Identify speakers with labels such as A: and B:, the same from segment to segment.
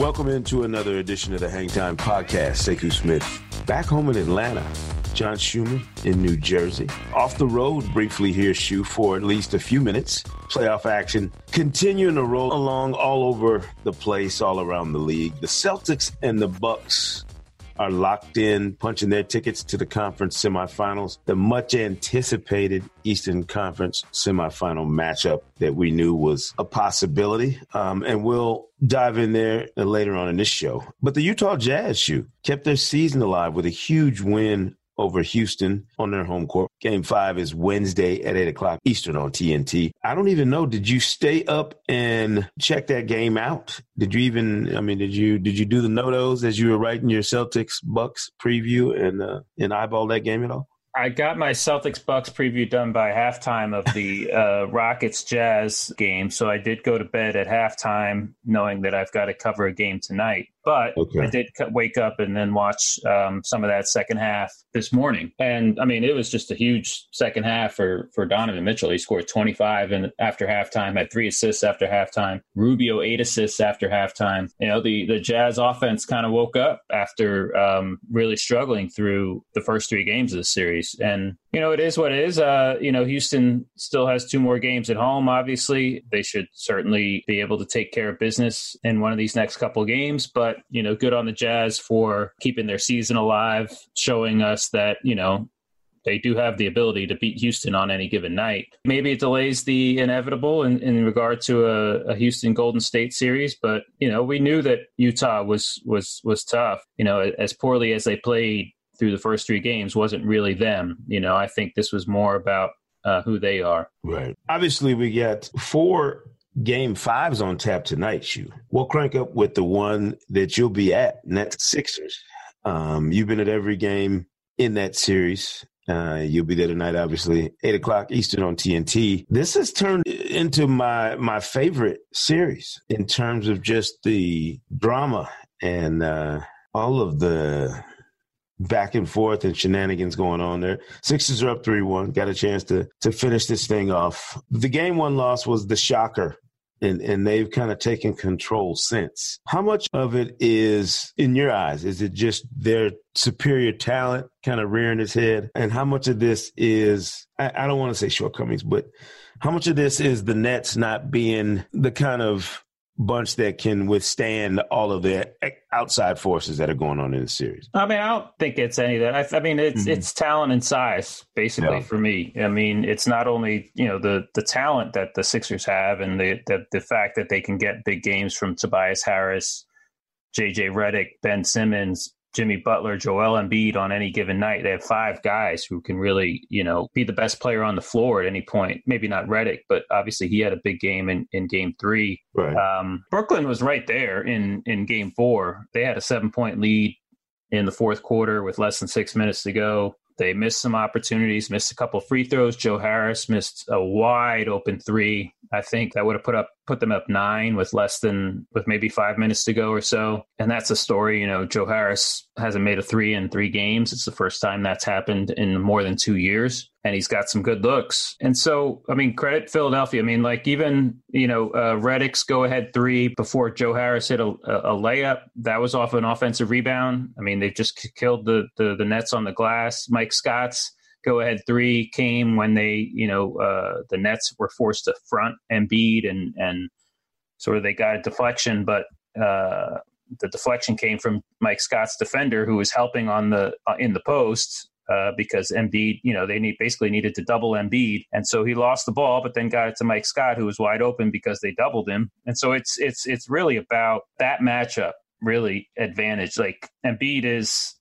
A: Welcome into another edition of the Hangtime Podcast. Sekou Smith back home in Atlanta. John Schuhmann in New Jersey. Off the road briefly here, Shu, for at least a few minutes. Playoff action continuing to roll along all over the place, all around the league. The Celtics and the Bucks are locked in, punching their tickets to the conference semifinals. The much anticipated Eastern Conference semifinal matchup that we knew was a possibility. Um, and we'll dive in there later on in this show. But the Utah Jazz Shu kept their season alive with a huge win over Houston on their home court. Game five is Wednesday at 8 o'clock Eastern on TNT. I don't even know. Did you stay up and check that game out? Did you even, I mean, did you, did you do the notos as you were writing your Celtics Bucks preview and, uh, and eyeball that game at all?
B: I got my Celtics Bucks preview done by halftime of the uh, Rockets Jazz game, so I did go to bed at halftime knowing that I've got to cover a game tonight. But okay. I did wake up and then watch um, some of that second half this morning, and I mean it was just a huge second half for for Donovan Mitchell. He scored 25 and after halftime, had three assists after halftime. Rubio eight assists after halftime. You know the the Jazz offense kind of woke up after um, really struggling through the first three games of the series, and you know it is what it is. Uh, you know Houston still has two more games at home. Obviously, they should certainly be able to take care of business in one of these next couple games, but you know, good on the Jazz for keeping their season alive, showing us that you know they do have the ability to beat Houston on any given night. Maybe it delays the inevitable in, in regard to a, a, Houston Golden State series, but you know we knew that Utah was was was tough. You know, as poorly as they played through the first three games, wasn't really them. You know, I think this was more about uh, who they are.
A: Right. Obviously, we get four Game fives on tap tonight, Shu. We'll crank up with the one that you'll be at, and that's Sixers. Um, you've been at every game in that series. Uh, you'll be there tonight, obviously, eight o'clock Eastern on TNT. This has turned into my my favorite series in terms of just the drama and uh, all of the back and forth and shenanigans going on there. Sixers are up 3 1, got a chance to, to finish this thing off. The game one loss was the shocker. And, and they've kind of taken control since. How much of it is, in your eyes, is it just their superior talent kind of rearing its head? And how much of this is, I, I don't want to say shortcomings, but how much of this is the Nets not being the kind of bunch that can withstand all of the outside forces that are going on in the series.
B: I mean, I don't think it's any of that. I, I mean, it's mm-hmm. it's talent and size basically yeah. for me. I mean, it's not only you know the the talent that the Sixers have and the the, the fact that they can get big games from Tobias Harris, JJ Redick, Ben Simmons, Jimmy Butler, Joel Embiid on any given night. They have five guys who can really, you know, be the best player on the floor at any point. Maybe not Redick, but obviously he had a big game in, in game three. Right. Um, Brooklyn was right there in, in game four. They had a seven point lead in the fourth quarter with less than six minutes to go. They missed some opportunities, missed a couple free throws. Joe Harris missed a wide open three. I think that would have put up put them up nine with less than with maybe five minutes to go or so. And that's a story. You know, Joe Harris hasn't made a three in three games. It's the first time that's happened in more than two years. And he's got some good looks. And so, I mean, credit Philadelphia. I mean, like even, you know, uh, Redick's go ahead three before Joe Harris hit a, a, layup. That was off an offensive rebound. I mean, they've just killed the, the, the Nets on the glass. Mike Scott's go ahead three came when they, you know, uh, the Nets were forced to front Embiid and and sort of they got a deflection, but uh, the deflection came from Mike Scott's defender who was helping on the uh, in the post uh, because Embiid, you know, they need basically needed to double Embiid, and so he lost the ball, but then got it to Mike Scott, who was wide open because they doubled him, and so it's it's it's really about that matchup really advantage. Like Embiid is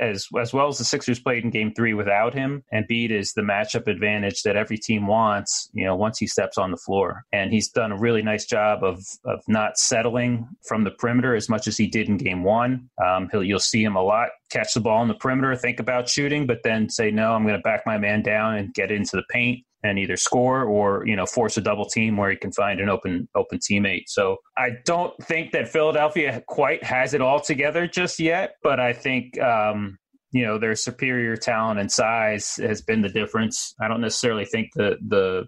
B: as as well as the Sixers played in Game Three without him. Embiid is the matchup advantage that every team wants. You know, once he steps on the floor, and he's done a really nice job of of not settling from the perimeter as much as he did in Game One. Um, he'll you'll see him a lot catch the ball in the perimeter, think about shooting, but then say no, I'm going to back my man down and get into the paint and either score or you know force a double team where he can find an open open teammate. So I don't think that Philadelphia quite has it all together just yet, but I think um, you know their superior talent and size has been the difference. I don't necessarily think the the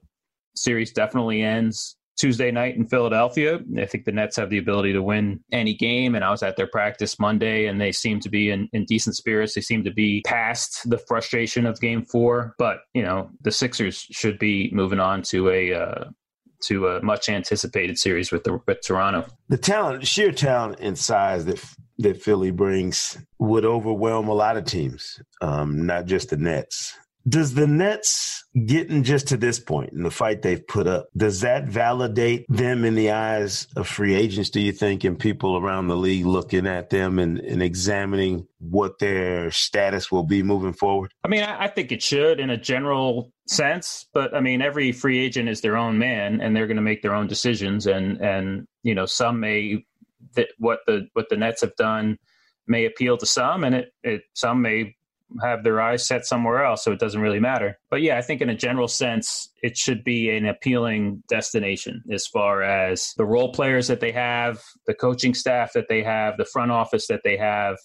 B: series definitely ends Tuesday night in Philadelphia. I think the Nets have the ability to win any game, and I was at their practice Monday, and they seem to be in, in decent spirits. They seem to be past the frustration of Game Four, but you know the Sixers should be moving on to a uh, to a much anticipated series with the with Toronto.
A: The talent, sheer talent and size that that Philly brings would overwhelm a lot of teams, um, not just the Nets. Does the Nets getting just to this point in the fight they've put up, does that validate them in the eyes of free agents, do you think, and people around the league looking at them and, and examining what their status will be moving forward?
B: I mean, I, I think it should in a general sense, but I mean, every free agent is their own man and they're going to make their own decisions. And, and, you know, some may, what the, what the Nets have done may appeal to some and it, it some may have their eyes set somewhere else, so it doesn't really matter. But yeah, I think in a general sense, it should be an appealing destination as far as the role players that they have, the coaching staff that they have, the front office that they have.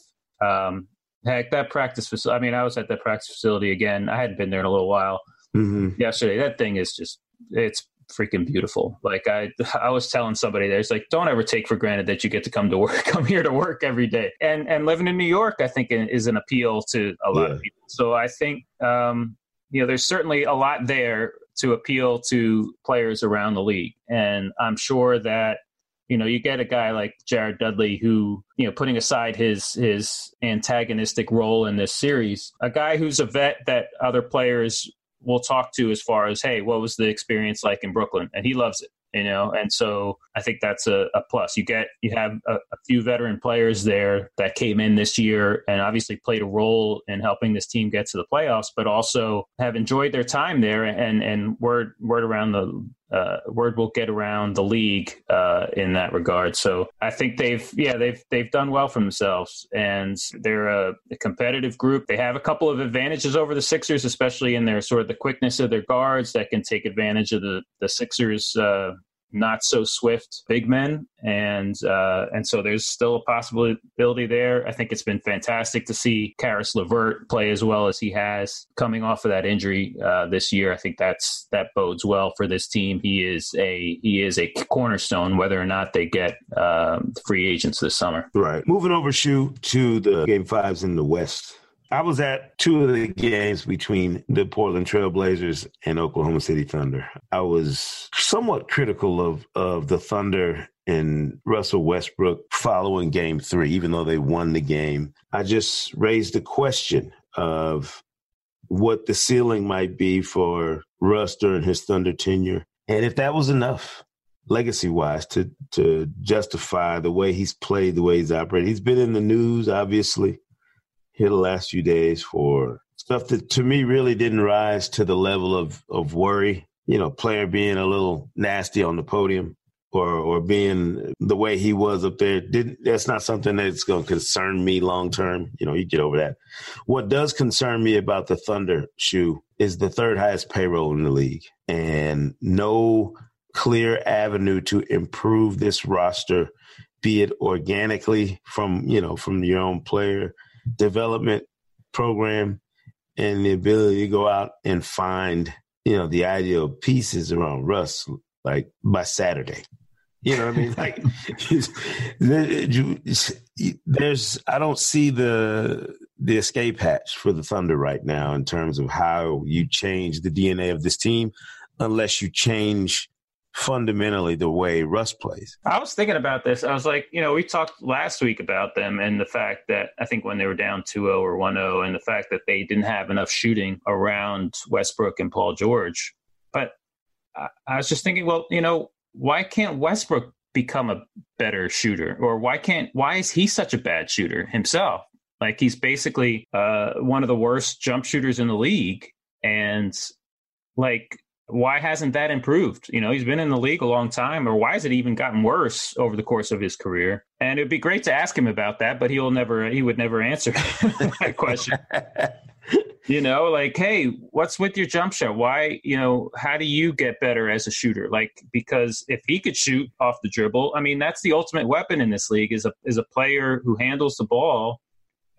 B: Um, heck, that practice facility. I mean, I was at that practice facility again. I hadn't been there in a little while. Mm-hmm. Yesterday, that thing is just it's freaking beautiful. Like I, I was telling somebody there's like, don't ever take for granted that you get to come to work, come here to work every day. And and living in New York, I think is an appeal to a lot yeah. of people. So I think, um, you know, there's certainly a lot there to appeal to players around the league. And I'm sure that you know you get a guy like Jared Dudley who you know putting aside his his antagonistic role in this series a guy who's a vet that other players we'll talk to as far as hey what was the experience like in brooklyn? And he loves it you know? And so i think that's a, a plus. You get you have a, a, few veteran players there that came in this year and obviously played a role in helping this team get to the playoffs but also have enjoyed their time there and and word word around the uh, word will get around the league uh, in that regard. So I think they've yeah they've they've done well for themselves, and they're a, a, competitive group. They have a couple of advantages over the Sixers, especially in their sort of the quickness of their guards that can take advantage of the the Sixers. Uh, not so swift big men, and uh, and so there's still a possibility there. I think it's been fantastic to see Caris LeVert play as well as he has coming off of that injury uh, this year. I think that's that bodes well for this team. He is a he is a cornerstone, whether or not they get uh, free agents this summer.
A: Right. Moving over, Shu to the game fives in the West. I was at two of the games between the Portland Trailblazers and Oklahoma City Thunder. I was somewhat critical of of the Thunder and Russell Westbrook following game three, even though they won the game. I just raised the question of what the ceiling might be for Russ during his Thunder tenure. And if that was enough legacy wise to to justify the way he's played, the way he's operated. He's been in the news, obviously the last few days for stuff that to me really didn't rise to the level of, of worry. You know, player being a little nasty on the podium or or being the way he was up there didn't that's not something that's going to concern me long term you know you get over that what does concern me about the thunder Shu is the third highest payroll in the league and no clear avenue to improve this roster be it organically from you know from your own player development program and the ability to go out and find, you know, the ideal pieces around Russ like by Saturday. You know what I mean? Like there's I don't see the the escape hatch for the Thunder right now in terms of how you change the DNA of this team, unless you change fundamentally the way Russ plays.
B: I was thinking about this. I was like, you know, we talked last week about them and the fact that I think when they were down 2-0 or 1-0 and the fact that they didn't have enough shooting around Westbrook and Paul George. But I, I was just thinking, well, you know, why can't Westbrook become a better shooter or why can't why is he such a bad shooter himself? Like he's basically uh, one of the worst jump shooters in the league and like why hasn't that improved? You know, he's been in the league a long time, or why has it even gotten worse over the course of his career? And it'd be great to ask him about that, but he'll never, he would never answer that question. you know, like, hey, what's with your jump shot? Why, you know, how do you get better as a shooter? Like, because if he could shoot off the dribble, I mean, that's the ultimate weapon in this league is a is a player who handles the ball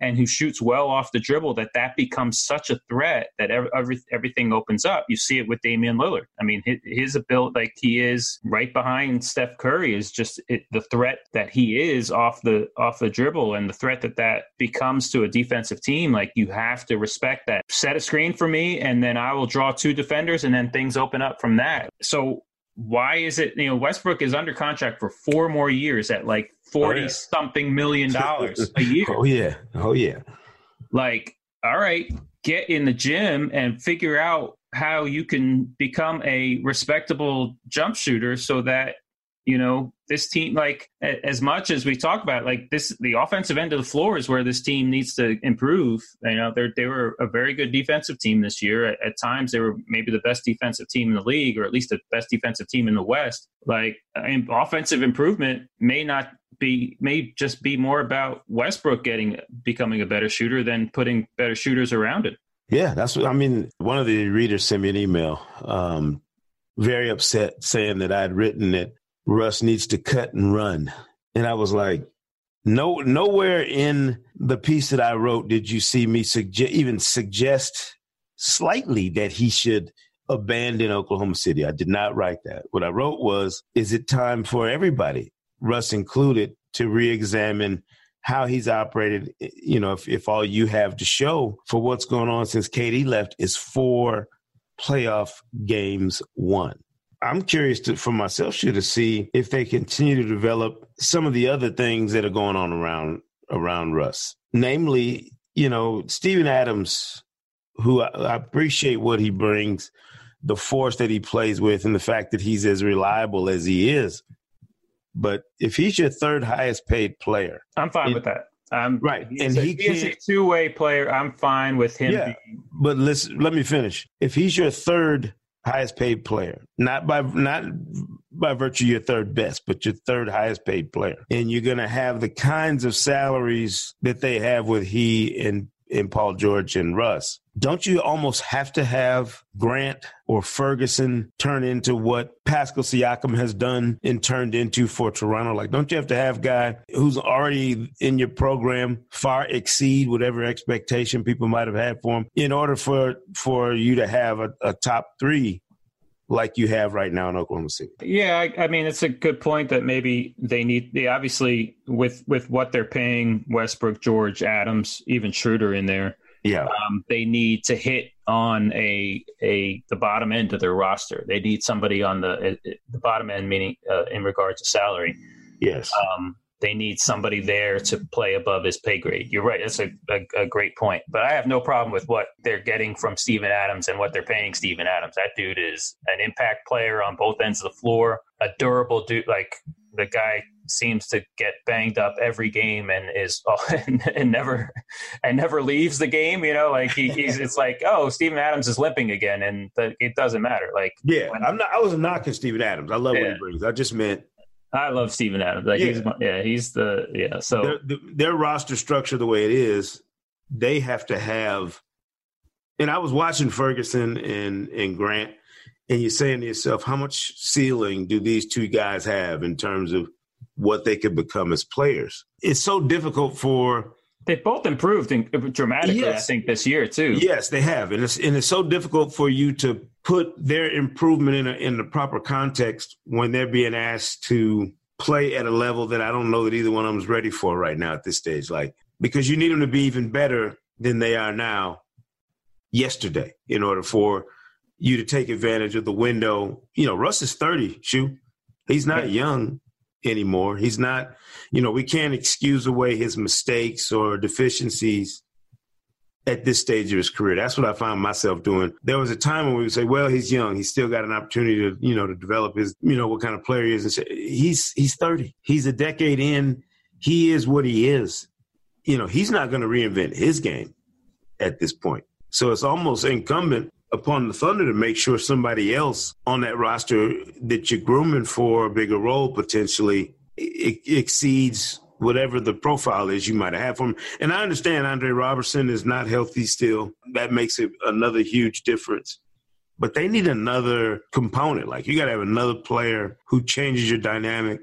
B: and who shoots well off the dribble that that becomes such a threat that every, everything opens up. You see it with Damian Lillard. I mean, his, ability, like he is right behind Steph Curry, is just it, the threat that he is off the off the dribble and the threat that that becomes to a defensive team. Like you have to respect that. Set a screen for me, and then I will draw two defenders, and then things open up from that. So why is it you know Westbrook is under contract for four more years at like 40 oh, yeah. something million dollars a year.
A: oh yeah. Oh yeah.
B: Like, all right, get in the gym and figure out how you can become a respectable jump shooter so that you know this team like as much as we talk about like this the offensive end of the floor is where this team needs to improve. You know they they were a very good defensive team this year. At, at, times they were maybe the best defensive team in the league or at least the best defensive team in the west. Like offensive improvement may not be may just be more about westbrook getting becoming a better shooter than putting better shooters around it.
A: Yeah that's what i mean one of the readers sent me an email um very upset saying that i'd written it Russ needs to cut and run. And I was like, no, nowhere in the piece that I wrote did you see me suggest even suggest slightly that he should abandon Oklahoma City. I did not write that. What I wrote was, is it time for everybody, Russ included, to re-examine how he's operated? You know, if, if all you have to show for what's going on since KD left is four playoff games won. I'm curious to, for myself, to see if they continue to develop some of the other things that are going on around around Russ. Namely, you know, Steven Adams, who I, I appreciate what he brings, the force that he plays with, and the fact that he's as reliable as he is. But if he's your third highest paid player,
B: I'm fine it, with that. I'm
A: right,
B: and a, he, he is a two way player. I'm fine with him.
A: Yeah, being... but listen, let me finish. If he's your third highest paid player, not by not by virtue your third best, but your third highest paid player, and you're going to have the kinds of salaries that they have with he and and Paul George and Russ. Don't you almost have to have Grant or Ferguson turn into what Pascal Siakam has done and turned into for Toronto? Like, don't you have to have guy who's already in your program far exceed whatever expectation people might have had for him in order for for you to have a, a top three like you have right now in Oklahoma City.
B: Yeah, I, I, mean it's a good point that maybe they need. They obviously with with what they're paying Westbrook, George, Adams, even Schroeder in there.
A: Yeah,
B: um, they need to hit on a a the bottom end of their roster. They need somebody on the the bottom end, meaning uh, in regards to salary.
A: Yes.
B: Um, they need somebody there to play above his pay grade. You're right. That's a, a, a, great point. But I have no problem with what they're getting from Steven Adams and what they're paying Steven Adams. That dude is an impact player on both ends of the floor, a durable dude. Like the guy seems to get banged up every game and is oh, and, and, never and never leaves the game. You know, like he, he's it's like oh Steven Adams is limping again, and the, it doesn't matter. Like
A: yeah, when, I'm not. I was knocking Steven Adams. I love yeah. what he brings. I just meant
B: I love Steven Adams. Like yeah. he's yeah, he's the yeah. So
A: their, their, roster structure the way it is, they have to have. And I was watching Ferguson and and Grant, and you're saying to yourself, how much ceiling do these two guys have in terms of what they could become as players? It's so difficult for.
B: They both improved in, dramatically, yes. I think, this year too.
A: Yes, they have, and it's and it's so difficult for you to put their improvement in a, in the proper context when they're being asked to play at a level that I don't know that either one of them is ready for right now at this stage. Like because you need them to be even better than they are now yesterday in order for you to take advantage of the window. You know, Russ is 30, shoot. He's not young anymore. He's not, you know, we can't excuse away his mistakes or deficiencies at this stage of his career. That's what I found myself doing. There was a time when we would say, well, he's young. He's still got an opportunity to, you know, to develop his, you know, what kind of player he is. And say, he's, he's 30. He's a decade in. He is what he is. You know, he's not going to reinvent his game at this point. So it's almost incumbent upon the Thunder to make sure somebody else on that roster that you're grooming for a bigger role potentially exceeds whatever the profile is you might have for him. And I understand Andre Roberson is not healthy still. That makes it another huge difference. But they need another component. Like you got to have another player who changes your dynamic.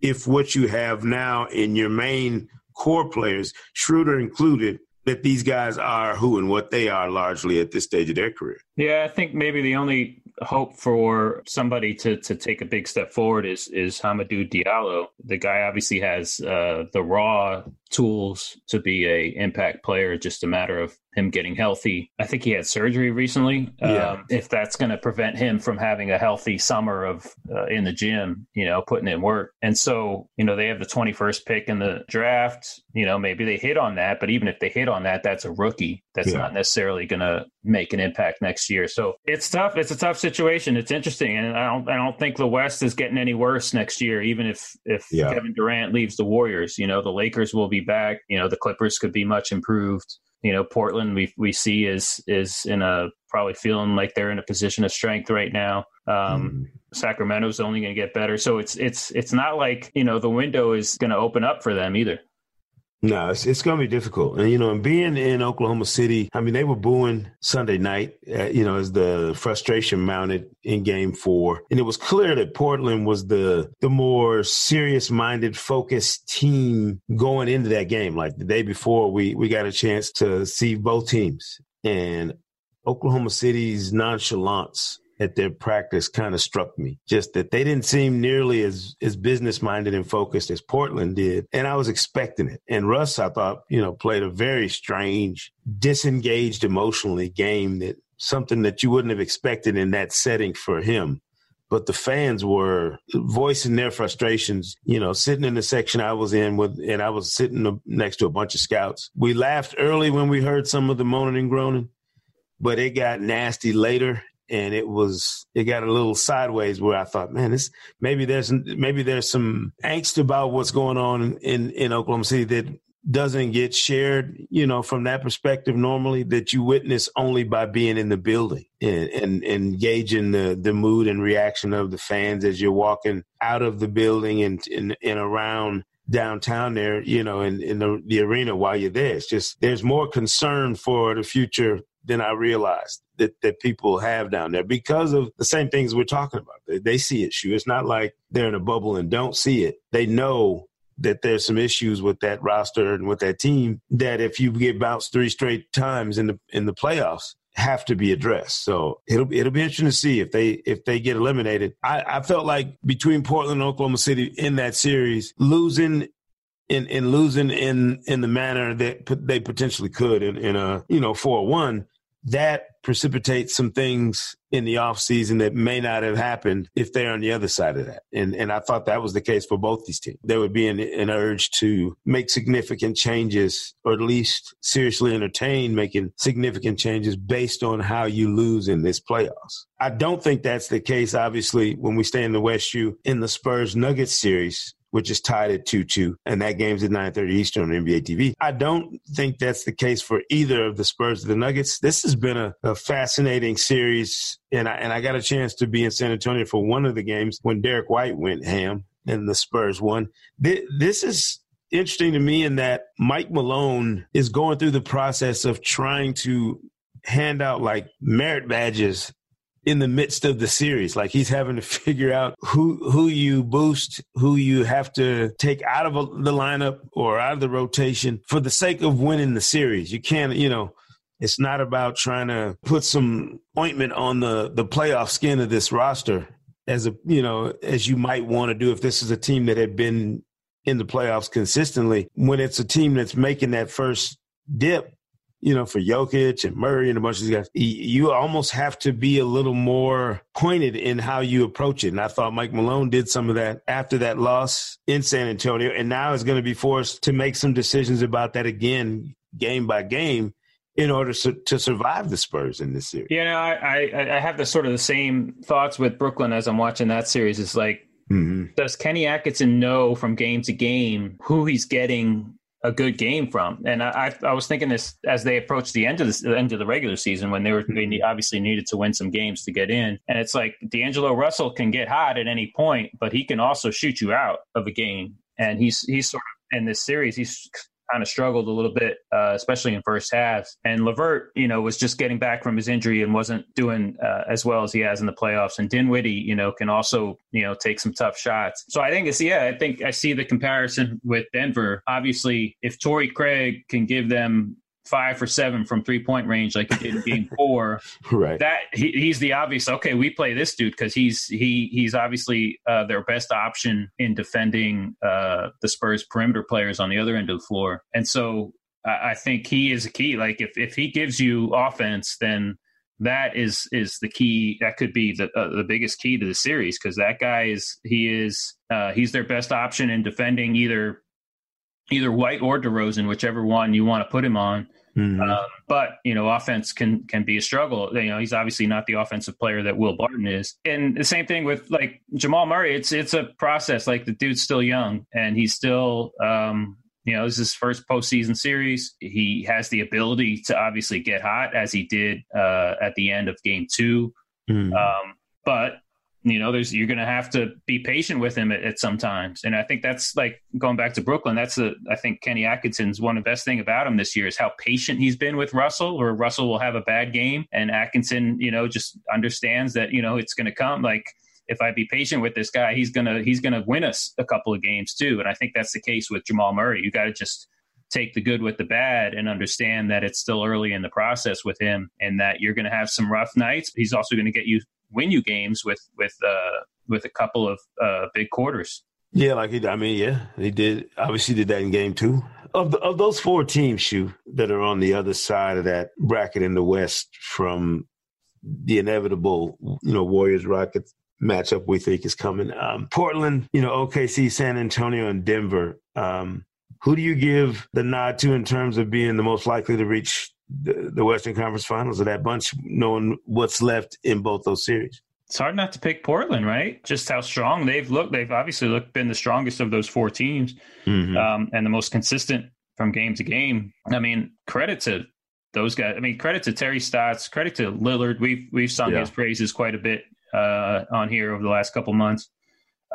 A: If what you have now in your main core players, Schroeder included, that these guys are who and what they are largely at this stage of their career.
B: Yeah, I think maybe the only hope for somebody to to take a big step forward is is Hamidou Diallo. The guy obviously has uh, the raw tools to be a impact player. Just a matter of him getting healthy. I think he had surgery recently. Yeah. Um, if that's going to prevent him from having a healthy summer of uh, in the gym, you know, putting in work. And so, you know, they have the 21st pick in the draft. You know, maybe they hit on that, but even if they hit on that, that's a rookie. That's yeah. not necessarily going to make an impact next year. So it's tough. It's a tough situation. It's interesting, and I don't. I don't think the West is getting any worse next year. Even if if yeah. Kevin Durant leaves the Warriors, you know, the Lakers will be back. You know, the Clippers could be much improved you know Portland we we see is is in a probably feeling like they're in a position of strength right now. Um, mm. Sacramento's only going to get better, so it's it's it's not like you know the window is going to open up for them either.
A: No, it's, it's going to be difficult. And, you know, and being in Oklahoma City, I mean, they were booing Sunday night, uh, you know, as the frustration mounted in game four. And it was clear that Portland was the, the more serious minded, focused team going into that game. Like the day before, we, we got a chance to see both teams. And Oklahoma City's nonchalance at their practice kind of struck me. Just that they didn't seem nearly as as business minded and focused as Portland did, and I was expecting it. And Russ, I thought, you know, played a very strange, disengaged emotionally game that something that you wouldn't have expected in that setting for him. But the fans were voicing their frustrations, you know, sitting in the section I was in with, and I was sitting next to a bunch of scouts. We laughed early when we heard some of the moaning and groaning, but it got nasty later and it was it got a little sideways where I thought, man, this maybe there's maybe there's some angst about what's going on in in Oklahoma City that doesn't get shared, you know, from that perspective normally that you witness only by being in the building and, and, engaging the, the mood and reaction of the fans as you're walking out of the building and, and, and around downtown there, you know, in, in the, the arena while you're there. It's just there's more concern for the future than I realized that, that people have down there because of the same things we're talking about. They, they see it. It's not like they're in a bubble and don't see it. They know that there's some issues with that roster and with that team that if you get bounced three straight times in the in the playoffs have to be addressed. So it'll it'll be interesting to see if they if they get eliminated. I, I felt like between Portland and Oklahoma City in that series, losing in in losing in in the manner that they potentially could in, in a you know four one that precipitates some things in the offseason that may not have happened if they're on the other side of that. And and I thought that was the case for both these teams. There would be an, an urge to make significant changes or at least seriously entertain making significant changes based on how you lose in this playoffs. I don't think that's the case, obviously, when we stay in the West U in the Spurs Nuggets series which is tied at 2-2, and that game's at 9.30 Eastern on NBA TV. I don't think that's the case for either of the Spurs or the Nuggets. This has been a, a fascinating series, and I, and I got a chance to be in San Antonio for one of the games when Derek White went ham and the Spurs won. This is interesting to me in that Mike Malone is going through the process of trying to hand out like merit badges in the midst of the series. Like he's having to figure out who who you boost, who you have to take out of the lineup or out of the rotation for the sake of winning the series. You can't, you know, it's not about trying to put some ointment on the the playoff skin of this roster as a, you know, as you might want to do if this is a team that had been in the playoffs consistently. When it's a team that's making that first dip, you know, for Jokic and Murray and a bunch of these guys, you almost have to be a little more pointed in how you approach it. And I thought Mike Malone did some of that after that loss in San Antonio, and now is going to be forced to make some decisions about that again, game by game in order to, to survive the Spurs in this series.
B: Yeah, no, I, I, I have the sort of the same thoughts with Brooklyn as I'm watching that series. It's like, mm-hmm. does Kenny Atkinson know from game to game who he's getting a good game from. And I, I was thinking this as they approached the end of the, the end of the regular season when they were they mm-hmm. obviously needed to win some games to get in. And it's like D'Angelo Russell can get hot at any point, but he can also shoot you out of a game. And he's he's sort of in this series he's kind of struggled a little bit, uh, especially in first halves. And LeVert, you know, was just getting back from his injury and wasn't doing uh, as well as he has in the playoffs. And Dinwiddie, you know, can also, you know, take some tough shots. So I think it's, yeah, I think I see the comparison with Denver. Obviously, if Torrey Craig can give them five for seven from three point range like he did in game four.
A: right.
B: That he, he's the obvious. Okay, we play this dude because he's he he's obviously uh, their best option in defending uh, the Spurs perimeter players on the other end of the floor. And so I, I think he is a key. Like if if he gives you offense, then that is is the key. That could be the uh, the biggest key to the series because that guy is he is uh, he's their best option in defending either either White or DeRozan, whichever one you want to put him on. Mm-hmm. Um, but you know, offense can can be a struggle. You know, he's obviously not the offensive player that Will Barton is. And the same thing with like Jamal Murray. It's it's a process. Like the dude's still young, and he's still. Um, you know, this is his first postseason series. He has the ability to obviously get hot as he did uh, at the end of game 2 mm-hmm. um, but you know, there's you're going to have to be patient with him at, at sometimes, and I think that's like going back to Brooklyn. That's the I think Kenny Atkinson's one of the best thing about him this year is how patient he's been with Russell. Or Russell will have a bad game, and Atkinson, you know, just understands that you know it's going to come. Like if I be patient with this guy, he's gonna he's gonna win us a couple of games too. And I think that's the case with Jamal Murray. You got to just take the good with the bad and understand that it's still early in the process with him and that you're going to have some rough nights. He's also going to get you win you games with with uh, with a couple of uh, big quarters.
A: Yeah, like he, I mean, yeah, he did. Obviously, did that in game two. Of the, of those four teams, Shu that are on the other side of that bracket in the West from the inevitable, you know, Warriors Rockets matchup we think is coming. Um, Portland, you know, OKC, San Antonio, and Denver. Um, who do you give the nod to in terms of being the most likely to reach the, the Western Conference Finals of that bunch, knowing what's left in both those series.
B: It's hard not to pick Portland, right? Just how strong they've looked. They've obviously looked been the strongest of those four teams, mm-hmm. um, and the most consistent from game to game. I mean, credit to those guys. I mean, credit to Terry Stotts. Credit to Lillard. We've we've sung yeah. his praises quite a bit uh, on here over the last couple months.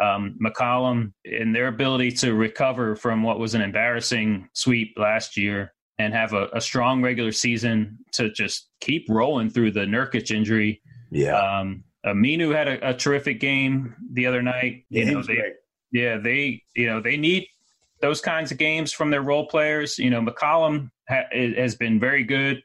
B: Um, McCollum and their ability to recover from what was an embarrassing sweep last year and have a, a, strong regular season to just keep rolling through the Nurkic injury.
A: Yeah. Um,
B: Aminu had a, a, terrific game the other night. You yeah, know, they, great. yeah, they, you know, they need those kinds of games from their role players. You know, McCollum ha- has been very good,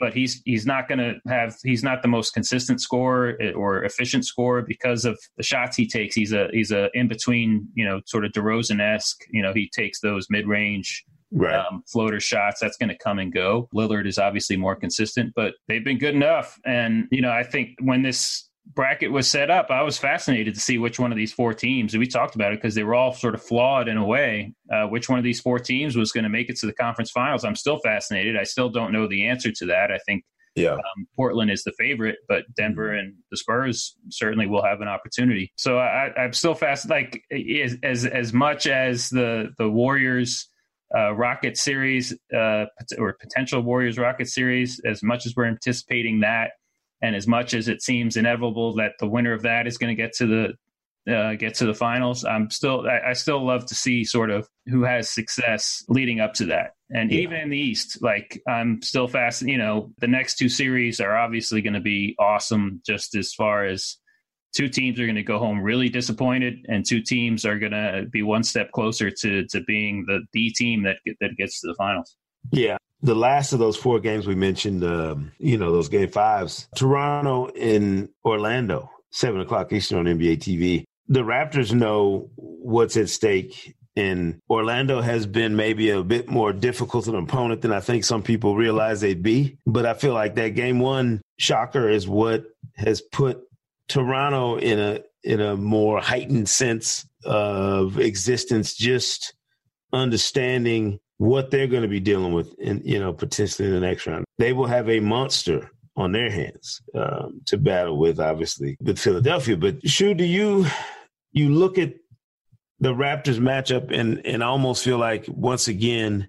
B: but he's he's not going to have he's not the most consistent scorer eh, or efficient scorer because of the shots he takes. He's a he's a in between, you know, sort of DeRozan esque. You know, he takes those mid range right. um, floater shots. That's going to come and go. Lillard is obviously more consistent, but they've been good enough. And, you know, I think when this bracket was set up, I was fascinated to see which one of these four teams, we talked about it because they were all sort of flawed in a way, uh, which one of these four teams was going to make it to the conference finals. I'm still fascinated. I still don't know the answer to that. I think
A: yeah. Um,
B: Portland is the favorite, but Denver and the Spurs certainly will have an opportunity. So I, am still fast. Like as as much as the the Warriors uh, Rocket series uh, or potential Warriors Rocket series, as much as we're anticipating that, and as much as it seems inevitable that the winner of that is going to get to the uh, get to the finals, I'm still I, I, still love to see sort of who has success leading up to that. And yeah. even in the East, like I'm still fast. You know, the next two series are obviously going to be awesome, just as far as two teams are going to go home really disappointed, and two teams are going to be one step closer to to being the the team that that gets to the finals.
A: Yeah. The last of those four games we mentioned, um, you know, those game fives, Toronto in Orlando, seven o'clock Eastern on NBA TV. The Raptors know what's at stake And Orlando has been maybe a bit more difficult an opponent than I think some people realize they'd be. But I feel like that game one shocker is what has put Toronto in a in a more heightened sense of existence, just understanding what they're going to be dealing with in you know potentially in the next round. They will have a monster on their hands um, to battle with, obviously, with Philadelphia. But Shu, do you you look at the Raptors matchup and and almost feel like once again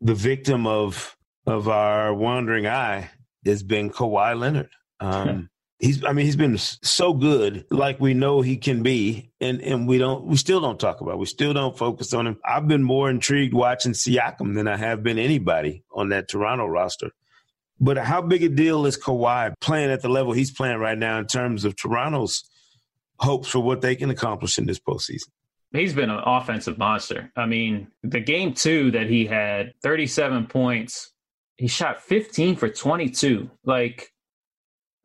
A: the victim of of our wandering eye has been Kawhi Leonard. Um, he's I mean he's been so good like we know he can be and and we don't we still don't talk about it. we still don't focus on him. I've been more intrigued watching Siakam than I have been anybody on that Toronto roster. But how big a deal is Kawhi playing at the level he's playing right now in terms of Toronto's hopes for what they can accomplish in this postseason?
B: He's been an offensive monster. I mean, the game two that he had 37 points, he shot 15 for 22. Like,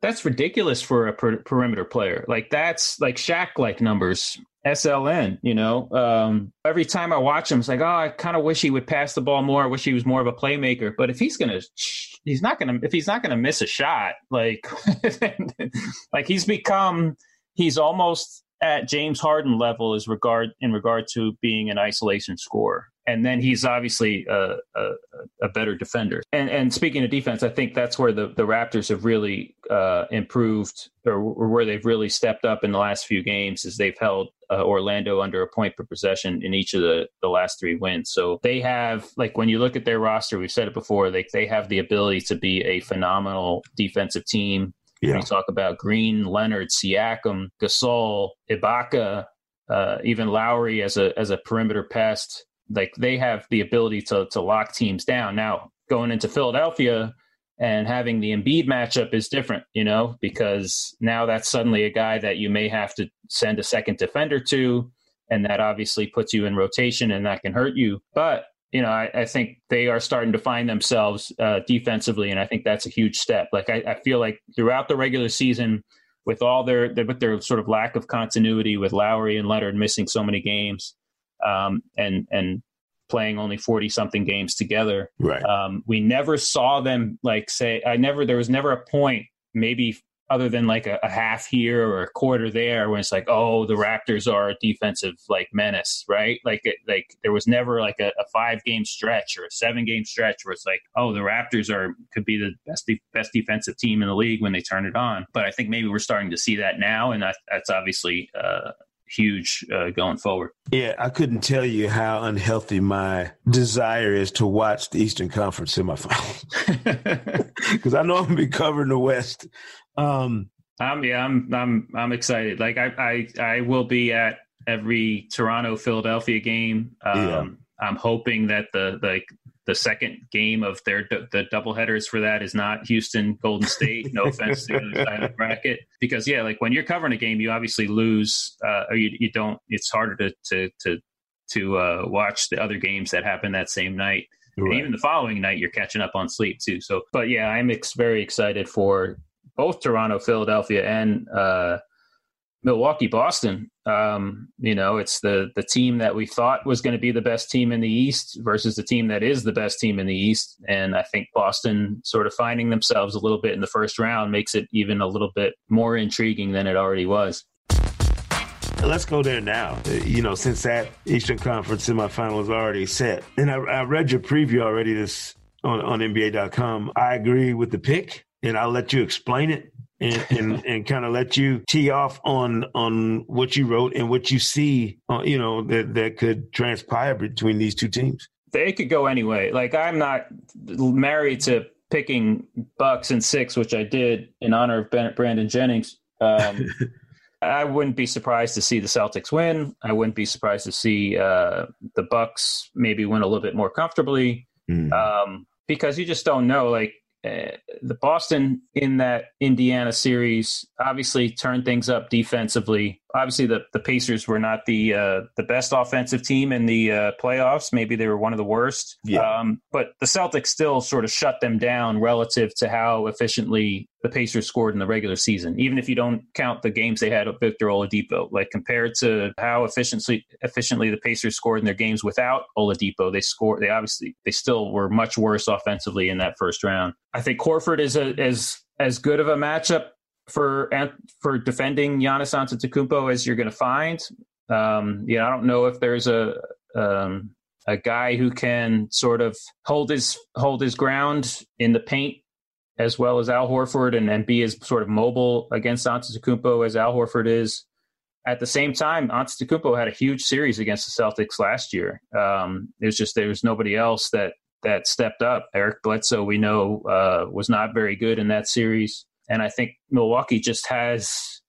B: that's ridiculous for a per- perimeter player. Like that's like Shaq like numbers. SLN, you know. Um, every time I watch him, it's like, oh, I kind of wish he would pass the ball more. I wish he was more of a playmaker. But if he's gonna, he's not gonna. If he's not gonna miss a shot, like, like he's become, he's almost at James Harden level as regard in regard to being an isolation scorer and then he's obviously a, a, a, better defender. And, and speaking of defense, I think that's where the, the Raptors have really uh, improved, or, where they've really stepped up in the last few games, is they've held uh, Orlando under a point per possession in each of the, the last three wins. So they have, like, when you look at their roster, we've said it before, they they have the ability to be a phenomenal defensive team. Yeah. When you talk about Green, Leonard, Siakam, Gasol, Ibaka, uh, even Lowry as a as a perimeter pest like they have the ability to to lock teams down. Now going into Philadelphia and having the Embiid matchup is different, you know, because now that's suddenly a guy that you may have to send a second defender to, and that obviously puts you in rotation and that can hurt you. But you know, I, I think they are starting to find themselves uh, defensively, and I think that's a huge step. Like I, I feel like throughout the regular season, with all their, their with their sort of lack of continuity, with Lowry and Leonard missing so many games, um, and and playing only 40 something games together.
A: Right.
B: Um, we never saw them like say, I never, there was never a point, maybe other than like a, a, half here or a quarter there when it's like, oh, the Raptors are a defensive like menace, right? Like, it, like there was never like a, a, five game stretch or a seven game stretch where it's like, oh, the Raptors are could be the best de- best defensive team in the league when they turn it on. But I think maybe we're starting to see that now, and that, that's obviously uh, huge uh, going forward.
A: Yeah, I couldn't tell you how unhealthy my desire is to watch the Eastern Conference semifinals because I know I'm gonna be covering the West. Um,
B: I'm yeah, I'm I'm I'm excited. Like I I I will be at every Toronto Philadelphia game. Um, yeah. I'm hoping that the the the second game of their the double headers for that is not Houston Golden State. No offense to the other side of the bracket, because yeah, like when you're covering a game, you obviously lose, uh, or you you don't. It's harder to to to to uh, watch the other games that happen that same night. Right. even the following night, you're catching up on sleep too. So, but yeah, I'm ex- very excited for both Toronto, Philadelphia, and uh, Milwaukee, Boston. Um, you know, it's the the team that we thought was going to be the best team in the East versus the team that is the best team in the East. And I think Boston sort of finding themselves a little bit in the first round makes it even a little bit more intriguing than it already was.
A: Let's go there now. You know, since that Eastern Conference semifinal is already set, and I, I read your preview already this on, on NBA.com. I agree with the pick, and I'll let you explain it and and, and kind of let you tee off on on what you wrote and what you see, uh, you know, that that could transpire between these two teams.
B: They could go anyway. Like I'm not married to picking Bucks and six, which I did in honor of ben, Brandon Jennings. Um, I wouldn't be surprised to see the Celtics win. I wouldn't be surprised to see uh, the Bucks maybe win a little bit more comfortably. Mm. Um, because you just don't know. Like uh, the Boston in that Indiana series obviously turned things up defensively. Obviously the, the Pacers were not the uh, the best offensive team in the uh, playoffs. Maybe they were one of the worst. Yeah. Um, but the Celtics still sort of shut them down relative to how efficiently the Pacers scored in the regular season. Even if you don't count the games they had with Victor Oladipo, like compared to how efficiently efficiently the Pacers scored in their games without Oladipo, they scored. They obviously they still were much worse offensively in that first round. I think Horford is a as as good of a matchup for for defending Giannis Antetokounmpo as you're going to find. Um, yeah, I don't know if there's a um, a guy who can sort of hold his hold his ground in the paint as well as Al Horford and, and be as sort of mobile against Antetokounmpo as Al Horford is. At the same time, Antetokounmpo had a huge series against the Celtics last year. Um, it was just there was nobody else that that stepped up. Eric Bledsoe, we know, uh, was not very good in that series. And I think Milwaukee just has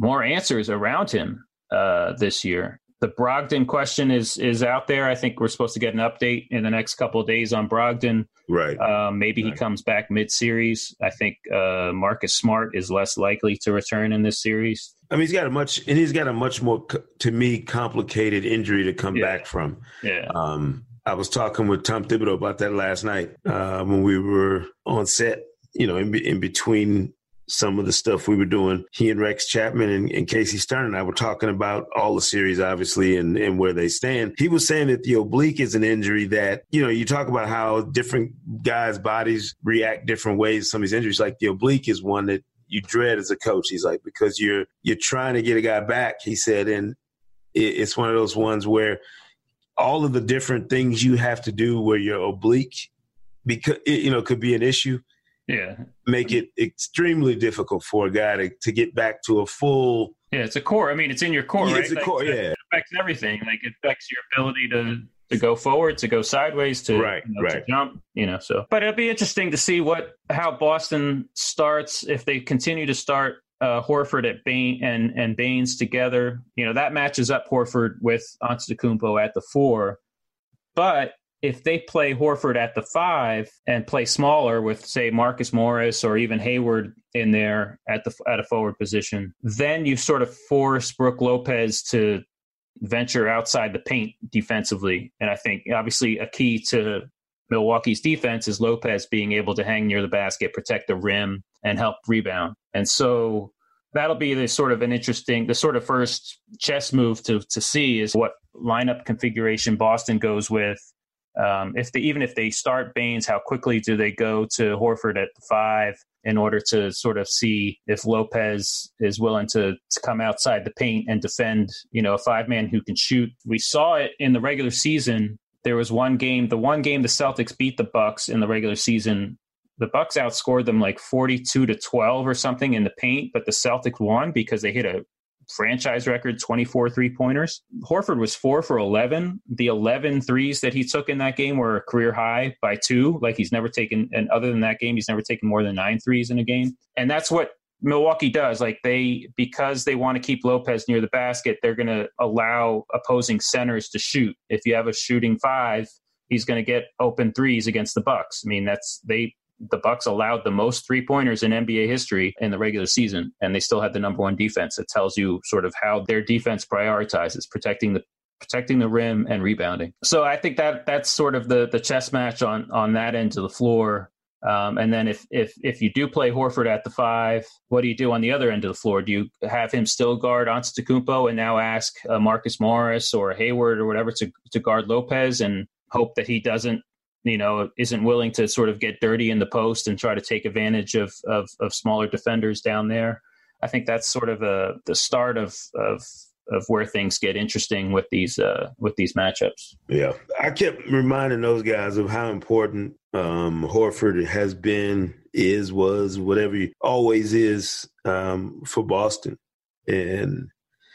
B: more answers around him uh, this year. The Brogdon question is is out there. I think we're supposed to get an update in the next couple of days on Brogdon.
A: Right.
B: Um, maybe
A: right.
B: he comes back mid series. I think uh, Marcus Smart is less likely to return in this series.
A: I mean, he's got a much and he's got a much more to me complicated injury to come
B: yeah.
A: back from.
B: Yeah.
A: Um, I was talking with Tom Thibodeau about that last night uh, when we were on set. You know, in, in between some of the stuff we were doing. He and Rex Chapman and, and, Casey Stern and I were talking about all the series, obviously, and, and where they stand. He was saying that the oblique is an injury that, you know, you talk about how different guys' bodies react different ways some of these injuries. Like the oblique is one that you dread as a coach. He's like, because you're you're trying to get a guy back, he said, and it, it's one of those ones where all of the different things you have to do where you're oblique because you know could be an issue
B: yeah.
A: Make it extremely difficult for a guy to, to get back to a full
B: yeah it's a core. I mean it's in your core
A: yeah,
B: right?
A: it's a like, core yeah.
B: it affects everything. Like it affects your ability to to go forward to go sideways to,
A: right,
B: you know,
A: right.
B: to jump you know so. But it'll be interesting to see what how boston starts if they continue to start uh, Horford at Bain and and Baynes together, you know that matches up Horford with Antetokounmpo at the four. But if they play Horford at the five and play smaller with, say, Marcus Morris or even Hayward in there at the at a forward position, then you sort of force Brook Lopez to venture outside the paint defensively. And I think obviously a key to Milwaukee's defense is Lopez being able to hang near the basket, protect the rim, and help rebound. And so that'll be the sort of an interesting, the sort of first chess move to to see is what lineup configuration Boston goes with um, if they even if they start Baynes, how quickly do they go to Horford at the five in order to sort of see if Lopez is willing to, to come outside the paint and defend, you know, a five man who can shoot. We saw it in the regular season. There was one game, the one game the Celtics beat the Bucks in the regular season. The Bucks outscored them like 42 to 12 or something in the paint, but the Celtics won because they hit a franchise record 24 three pointers. Horford was four for 11. The 11 threes that he took in that game were a career high by two. Like he's never taken, and other than that game, he's never taken more than nine threes in a game. And that's what Milwaukee does. Like they, because they want to keep Lopez near the basket, they're going to allow opposing centers to shoot. If you have a shooting five, he's going to get open threes against the Bucks. I mean, that's they the Bucks allowed the most three pointers in NBA history in the regular season, and they still had the number one defense. It tells you sort of how their defense prioritizes protecting the protecting the rim and rebounding. So I think that that's sort of the the chess match on on that end of the floor. Um, and then if if if you do play Horford at the five, what do you do on the other end of the floor? Do you have him still guard Antetokounmpo and now ask uh, Marcus Morris or Hayward or whatever to to guard Lopez and hope that he doesn't you know, isn't willing to sort of get dirty in the post and try to take advantage of of, of smaller defenders down there. I think that's sort of a the start of of of where things get interesting with these uh, with these matchups.
A: Yeah, I kept reminding those guys of how important um, Horford has been, is, was, whatever he always is um, for Boston, and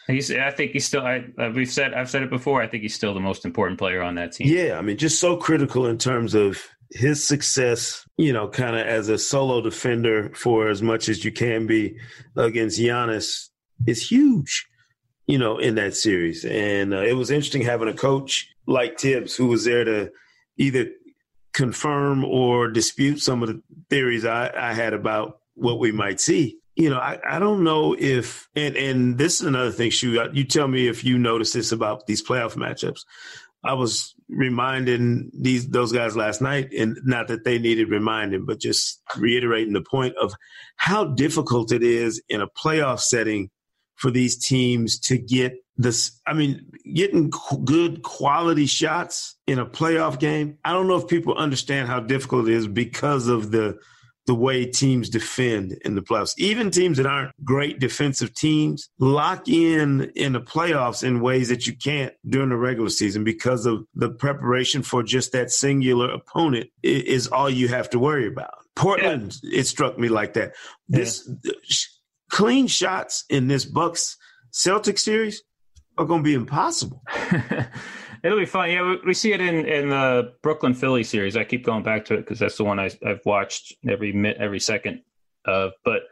B: He's. I think he's still. I, uh, we've said. I've said it before. I think he's still the most important player on that team.
A: Yeah, I mean, just so critical in terms of his success. You know, kind of as a solo defender for as much as you can be against Giannis is huge. You know, in that series, and uh, it was interesting having a coach like Thibs who was there to either confirm or dispute some of the theories I, I had about what we might see you know, I, I don't know if, and, and this is another thing, Shu, uh, you tell me if you notice this about these playoff matchups. I was reminding these those guys last night, and not that they needed reminding, but just reiterating the point of how difficult it is in a playoff setting for these teams to get this. I mean, getting good quality shots in a playoff game. I don't know if people understand how difficult it is because of the the way teams defend in the playoffs. Even teams that aren't great defensive teams lock in in the playoffs in ways that you can't during the regular season because of the preparation for just that singular opponent is all you have to worry about. Portland, yeah. it struck me like that. This yeah. clean shots in this Bucks Celtic series are going to be impossible.
B: It'll be fun. Yeah, we, we, see it in in the Brooklyn Philly series. I keep going back to it because that's the one I, have watched every every second of. But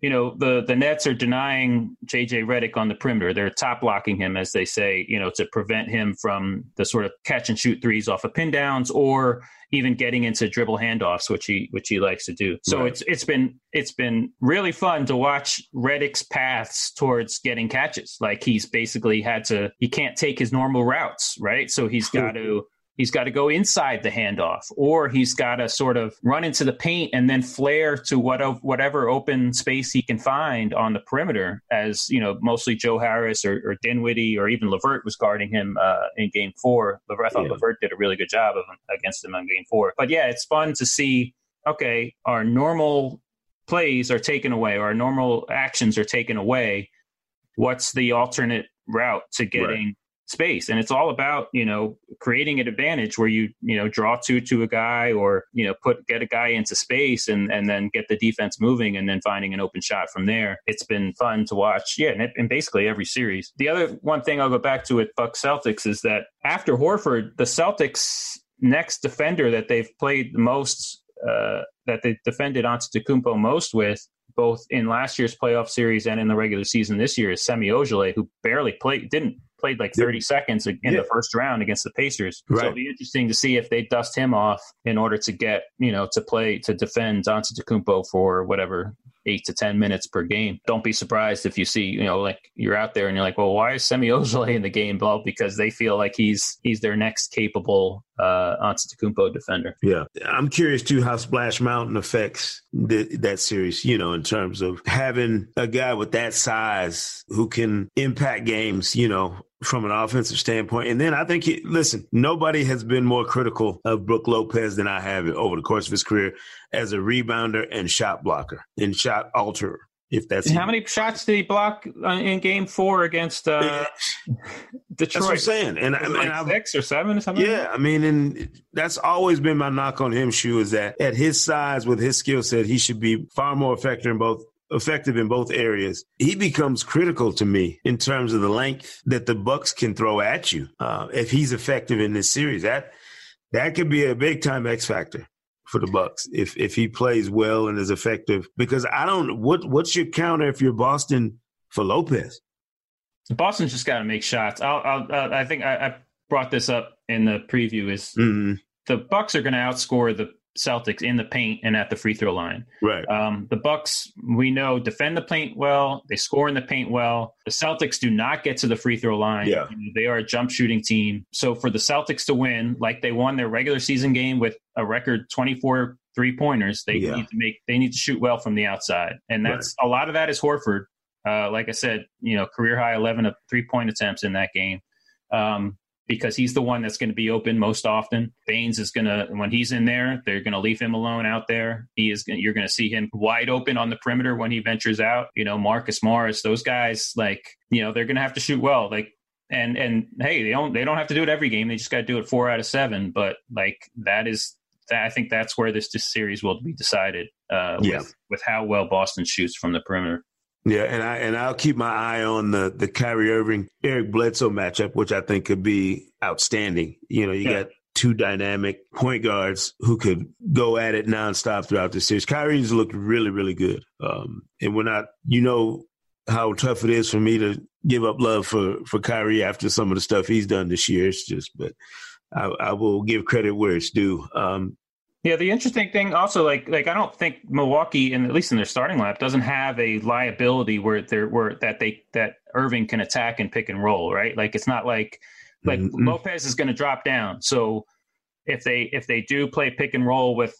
B: you know, the the Nets are denying JJ Redick on the perimeter. They're top blocking him, as they say, you know, to prevent him from the sort of catch and shoot threes off of pin downs or even getting into dribble handoffs, which he which he likes to do. So right. it's it's been it's been really fun to watch Redick's paths towards getting catches. Like he's basically had to he can't take his normal routes, right? So he's got to he's got to go inside the handoff or he's got to sort of run into the paint and then flare to what, whatever open space he can find on the perimeter as you know mostly joe harris or, or dinwiddie or even LeVert was guarding him uh, in game four. I thought yeah. levert did a really good job of him, against him on game four. But yeah it's fun to see okay our normal plays are taken away or our normal actions are taken away. What's the alternate route to getting right space. And it's all about you know creating an advantage where you you know draw two to a guy or you know put get a guy into space and and then get the defense moving and then finding an open shot from there. It's been fun to watch. Yeah and, in basically every series. The other one thing i'll go back to with buck celtics is that after horford the celtics next defender that they've played the most uh, that they defended Antetokounmpo most with both in last year's playoff series and in the regular season this year is Semi Ojeleye, who barely played, didn't played like 30 yeah. seconds in yeah. the first round against the Pacers. Right. So it'll be interesting to see if they dust him off in order to get, you know, to play, to defend Antetokounmpo for whatever eight to 10 minutes per game. Don't be surprised if you see, you know, like you're out there and you're like, well, why is Semi Ojeleye in the game? Well, because they feel like he's, he's their next capable uh, Antetokounmpo defender.
A: Yeah. I'm curious too how Splash Mountain affects the, that series, you know, in terms of having a guy with that size who can impact games, you know, from an offensive standpoint. And then I think, he, listen, nobody has been more critical of Brook Lopez than I have over the course of his career as a rebounder and shot blocker and shot alterer. If that's
B: and how many shots did he block uh, in Game Four against uh, Detroit?
A: That's what I'm saying, and, and,
B: like
A: and
B: six or seven or something.
A: Yeah, I mean, and that's always been my knock on him. Shu is that at his size, with his skill set, he should be far more effective in both effective in both areas. He becomes critical to me in terms of the length that the Bucks can throw at you. Uh, if he's effective in this series, that that could be a big time X factor for the Bucks if if he plays well and is effective. Because I don't what what's your counter if you're Boston for Lopez?
B: Boston's just got to make shots. I'll, I'll, uh, i think I, I, brought this up in the preview. Is mm-hmm. the Bucks are going to outscore the Celtics in the paint and at the free throw line.
A: Right.
B: Um, the Bucks, we know, defend the paint well. They score in the paint well. The Celtics do not get to the free throw line.
A: Yeah.
B: They are a jump shooting team. So for the Celtics to win, like they won their regular season game with a record 24 three pointers, they yeah. need to make they need to shoot well from the outside, and that's right. a lot of that is Horford. Uh, like I said, you know, career high 11 of three point attempts in that game. Um, because he's the one that's going to be open most often. Baynes is going to, when he's in there, they're going to leave him alone out there. He is, you're going to see him wide open on the perimeter when he ventures out. You know, Marcus Morris, those guys, like, you know, they're going to have to shoot well. Like, and and hey, they don't they don't have to do it every game. They just got to do it four out of seven. But like that is, that, I think that's where this, this series will be decided. Uh, yeah. with, with how well Boston shoots from the perimeter.
A: Yeah, and I and I'll keep my eye on the the Kyrie Irving Eric Bledsoe matchup, which I think could be outstanding. You know, you yeah. got two dynamic point guards who could go at it nonstop throughout the series. Kyrie's looked really, really good. Um, and we're not, you know, how tough it is for me to give up love for for Kyrie after some of the stuff he's done this year. It's just, but I, I will give credit where it's due. Um,
B: Yeah, the interesting thing also, like, like I don't think Milwaukee, and at least in their starting lineup, doesn't have a liability where they're where that they that Irving can attack and pick and roll, right? Like, it's not like like mm-hmm. Lopez is going to drop down. So if they if they do play pick and roll with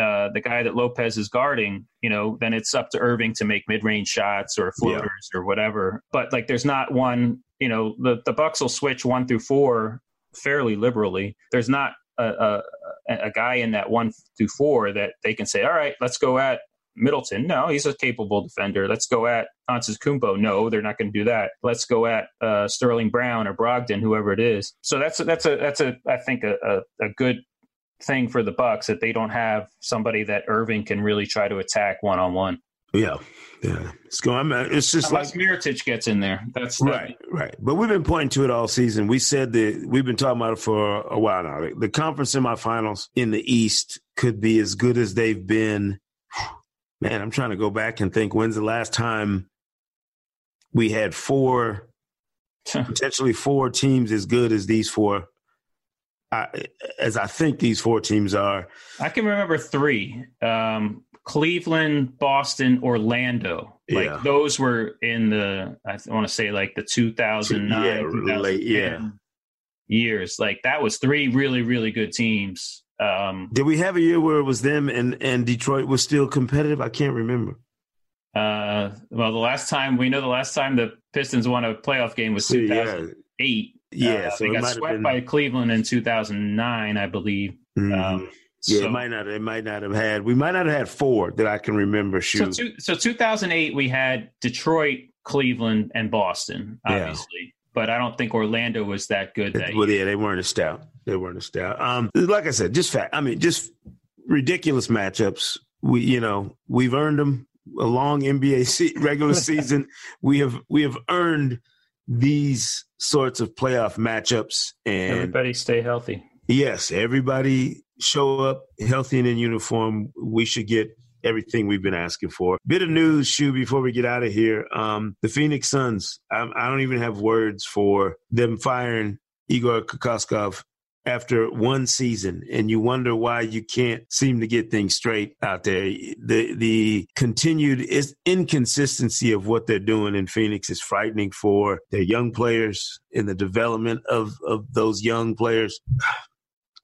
B: uh, the guy that Lopez is guarding, you know, then it's up to Irving to make mid range shots or floaters yeah. or whatever. But like, there's not one. You know, the the Bucks will switch one through four fairly liberally. There's not a, a, a guy in that one through four that they can say, all right, let's go at Middleton. No, he's a capable defender. Let's go at Antetokounmpo. No, they're not going to do that. Let's go at uh, Sterling Brown or Brogdon, whoever it is. So that's a, that's a that's a I think a, a, a good thing for the Bucks that they don't have somebody that Irving can really try to attack one on one.
A: Yeah, yeah. It's going. It's just
B: Unless
A: like
B: Mirotic gets in there. That's
A: right, right. But we've been pointing to it all season. We said that we've been talking about it for a while now. The conference semifinals in the East could be as good as they've been. Man, I'm trying to go back and think. When's the last time we had four, potentially four teams as good as these four? I, as I think these four teams are.
B: I can remember three. Um, Cleveland, Boston, Orlando. Like yeah. those were in the I want to say like the 2009 yeah, late, yeah. years. Like that was three really really good teams. Um,
A: Did we have a year where it was them and and Detroit was still competitive? I can't remember.
B: Uh, well, the last time we know the last time the Pistons won a playoff game was 2008.
A: Yeah, yeah uh,
B: so they got swept been... by Cleveland in 2009, I believe. Mm-hmm. Um,
A: yeah, so, it might not. It might not have had. We might not have had four that I can remember. Shoot.
B: So, two, so 2008, we had Detroit, Cleveland, and Boston, obviously. Yeah. But I don't think Orlando was that good. That
A: well, year. yeah, they weren't a stout. They weren't a stout. Um, like I said, just fact. I mean, just ridiculous matchups. We, you know, we've earned them. A long NBA regular season. we have we have earned these sorts of playoff matchups. And
B: everybody stay healthy.
A: Yes, everybody show up healthy and in uniform, we should get everything we've been asking for. Bit of news, Shu, before we get out of here. Um, the Phoenix Suns, I, I, don't even have words for them firing Igor Kokoskov after one season and you wonder why you can't seem to get things straight out there. The the continued inconsistency of what they're doing in Phoenix is frightening for their young players in the development of, of those young players.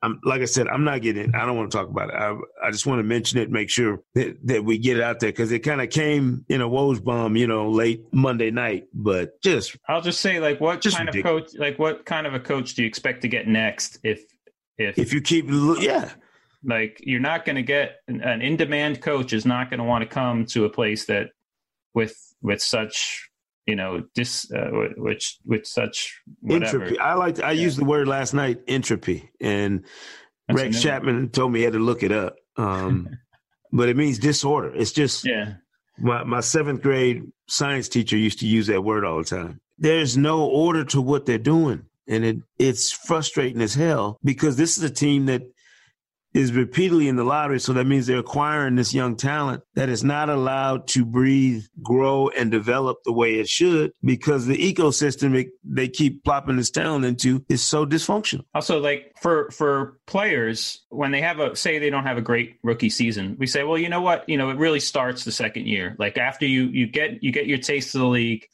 A: I'm like I said, I'm not getting. it. I don't want to talk about it. I, I just want to mention it, make sure that, that we get it out there because it kind of came in a Woj bomb, you know, late Monday night. But just,
B: I'll just say, like, what kind ridiculous. of coach, like, what kind of a coach do you expect to get next if, if,
A: if you keep, yeah,
B: like you're not going to get an in demand coach is not going to want to come to a place that with with such you know, this uh, which with such whatever.
A: entropy. I like. I yeah. used the word last night, entropy, and That's Rex Chapman told me he had to look it up. Um, but it means disorder. It's just
B: yeah.
A: My my seventh grade science teacher used to use that word all the time. There's no order to what they're doing, and it it's frustrating as hell because this is a team that is repeatedly in the lottery. So that means they're acquiring this young talent that is not allowed to breathe, grow, and develop the way it should because the ecosystem it, they keep plopping this talent into is so dysfunctional.
B: Also, like for for players, when they have a say they don't have a great rookie season, we say, well, you know what, you know, it really starts the second year. Like after you you get you get your taste of the league,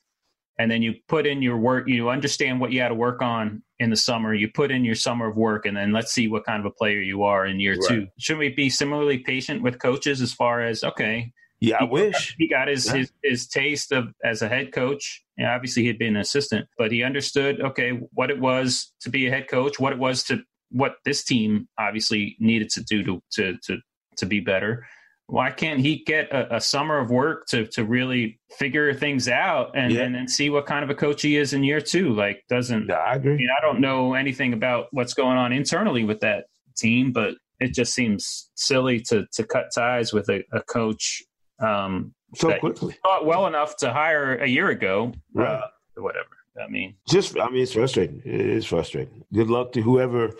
B: and then you put in your work you understand what you had to work on in the summer you put in your summer of work and then let's see what kind of a player you are in year right. two shouldn't we be similarly patient with coaches as far as okay
A: yeah, I wish
B: he got his, yeah. his his taste of as a head coach. Yeah, obviously he had been an assistant, but he understood okay what it was to be a head coach, what it was to what this team obviously needed to do to to to to be better, why can't he get a, a, summer of work to to really figure things out and, yeah. and then see what kind of a coach he is in year two? Like, doesn't
A: yeah, I agree. I,
B: mean, I don't know anything about what's going on internally with that team, but it just seems silly to to cut ties with a, a coach um,
A: so quickly.
B: Thought well enough to hire a year ago, right? Uh, whatever. I mean,
A: just I mean, it's frustrating. It is frustrating. Good luck to whoever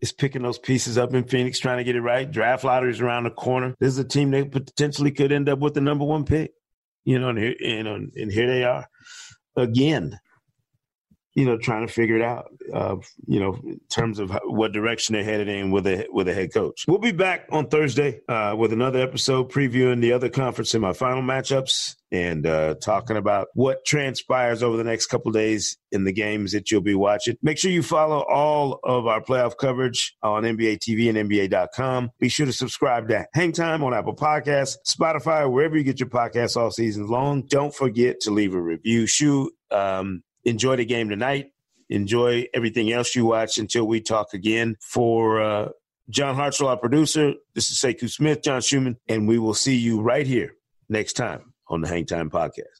A: is picking those pieces up in Phoenix, trying to get it right. Draft lotteries around the corner. This is a team that potentially could end up with the number one pick. You know, and here, and, and here they are again. You know, trying to figure it out, uh, you know, in terms of how, what direction they're headed in with a with a head coach. We'll be back on Thursday uh, with another episode previewing the other conference and my final matchups and uh, talking about what transpires over the next couple days in the games that you'll be watching. Make sure you follow all of our playoff coverage on NBA TV and NBA.com. Be sure to subscribe to Hang Time on Apple Podcasts, Spotify, wherever you get your podcasts all season long. Don't forget to leave a review. Shoot, um, enjoy the game tonight. Enjoy everything else you watch until we talk again. For uh, John Hartzell, our producer, this is Sekou Smith, John Schuhmann, and we will see you right here next time on the Hang Time Podcast.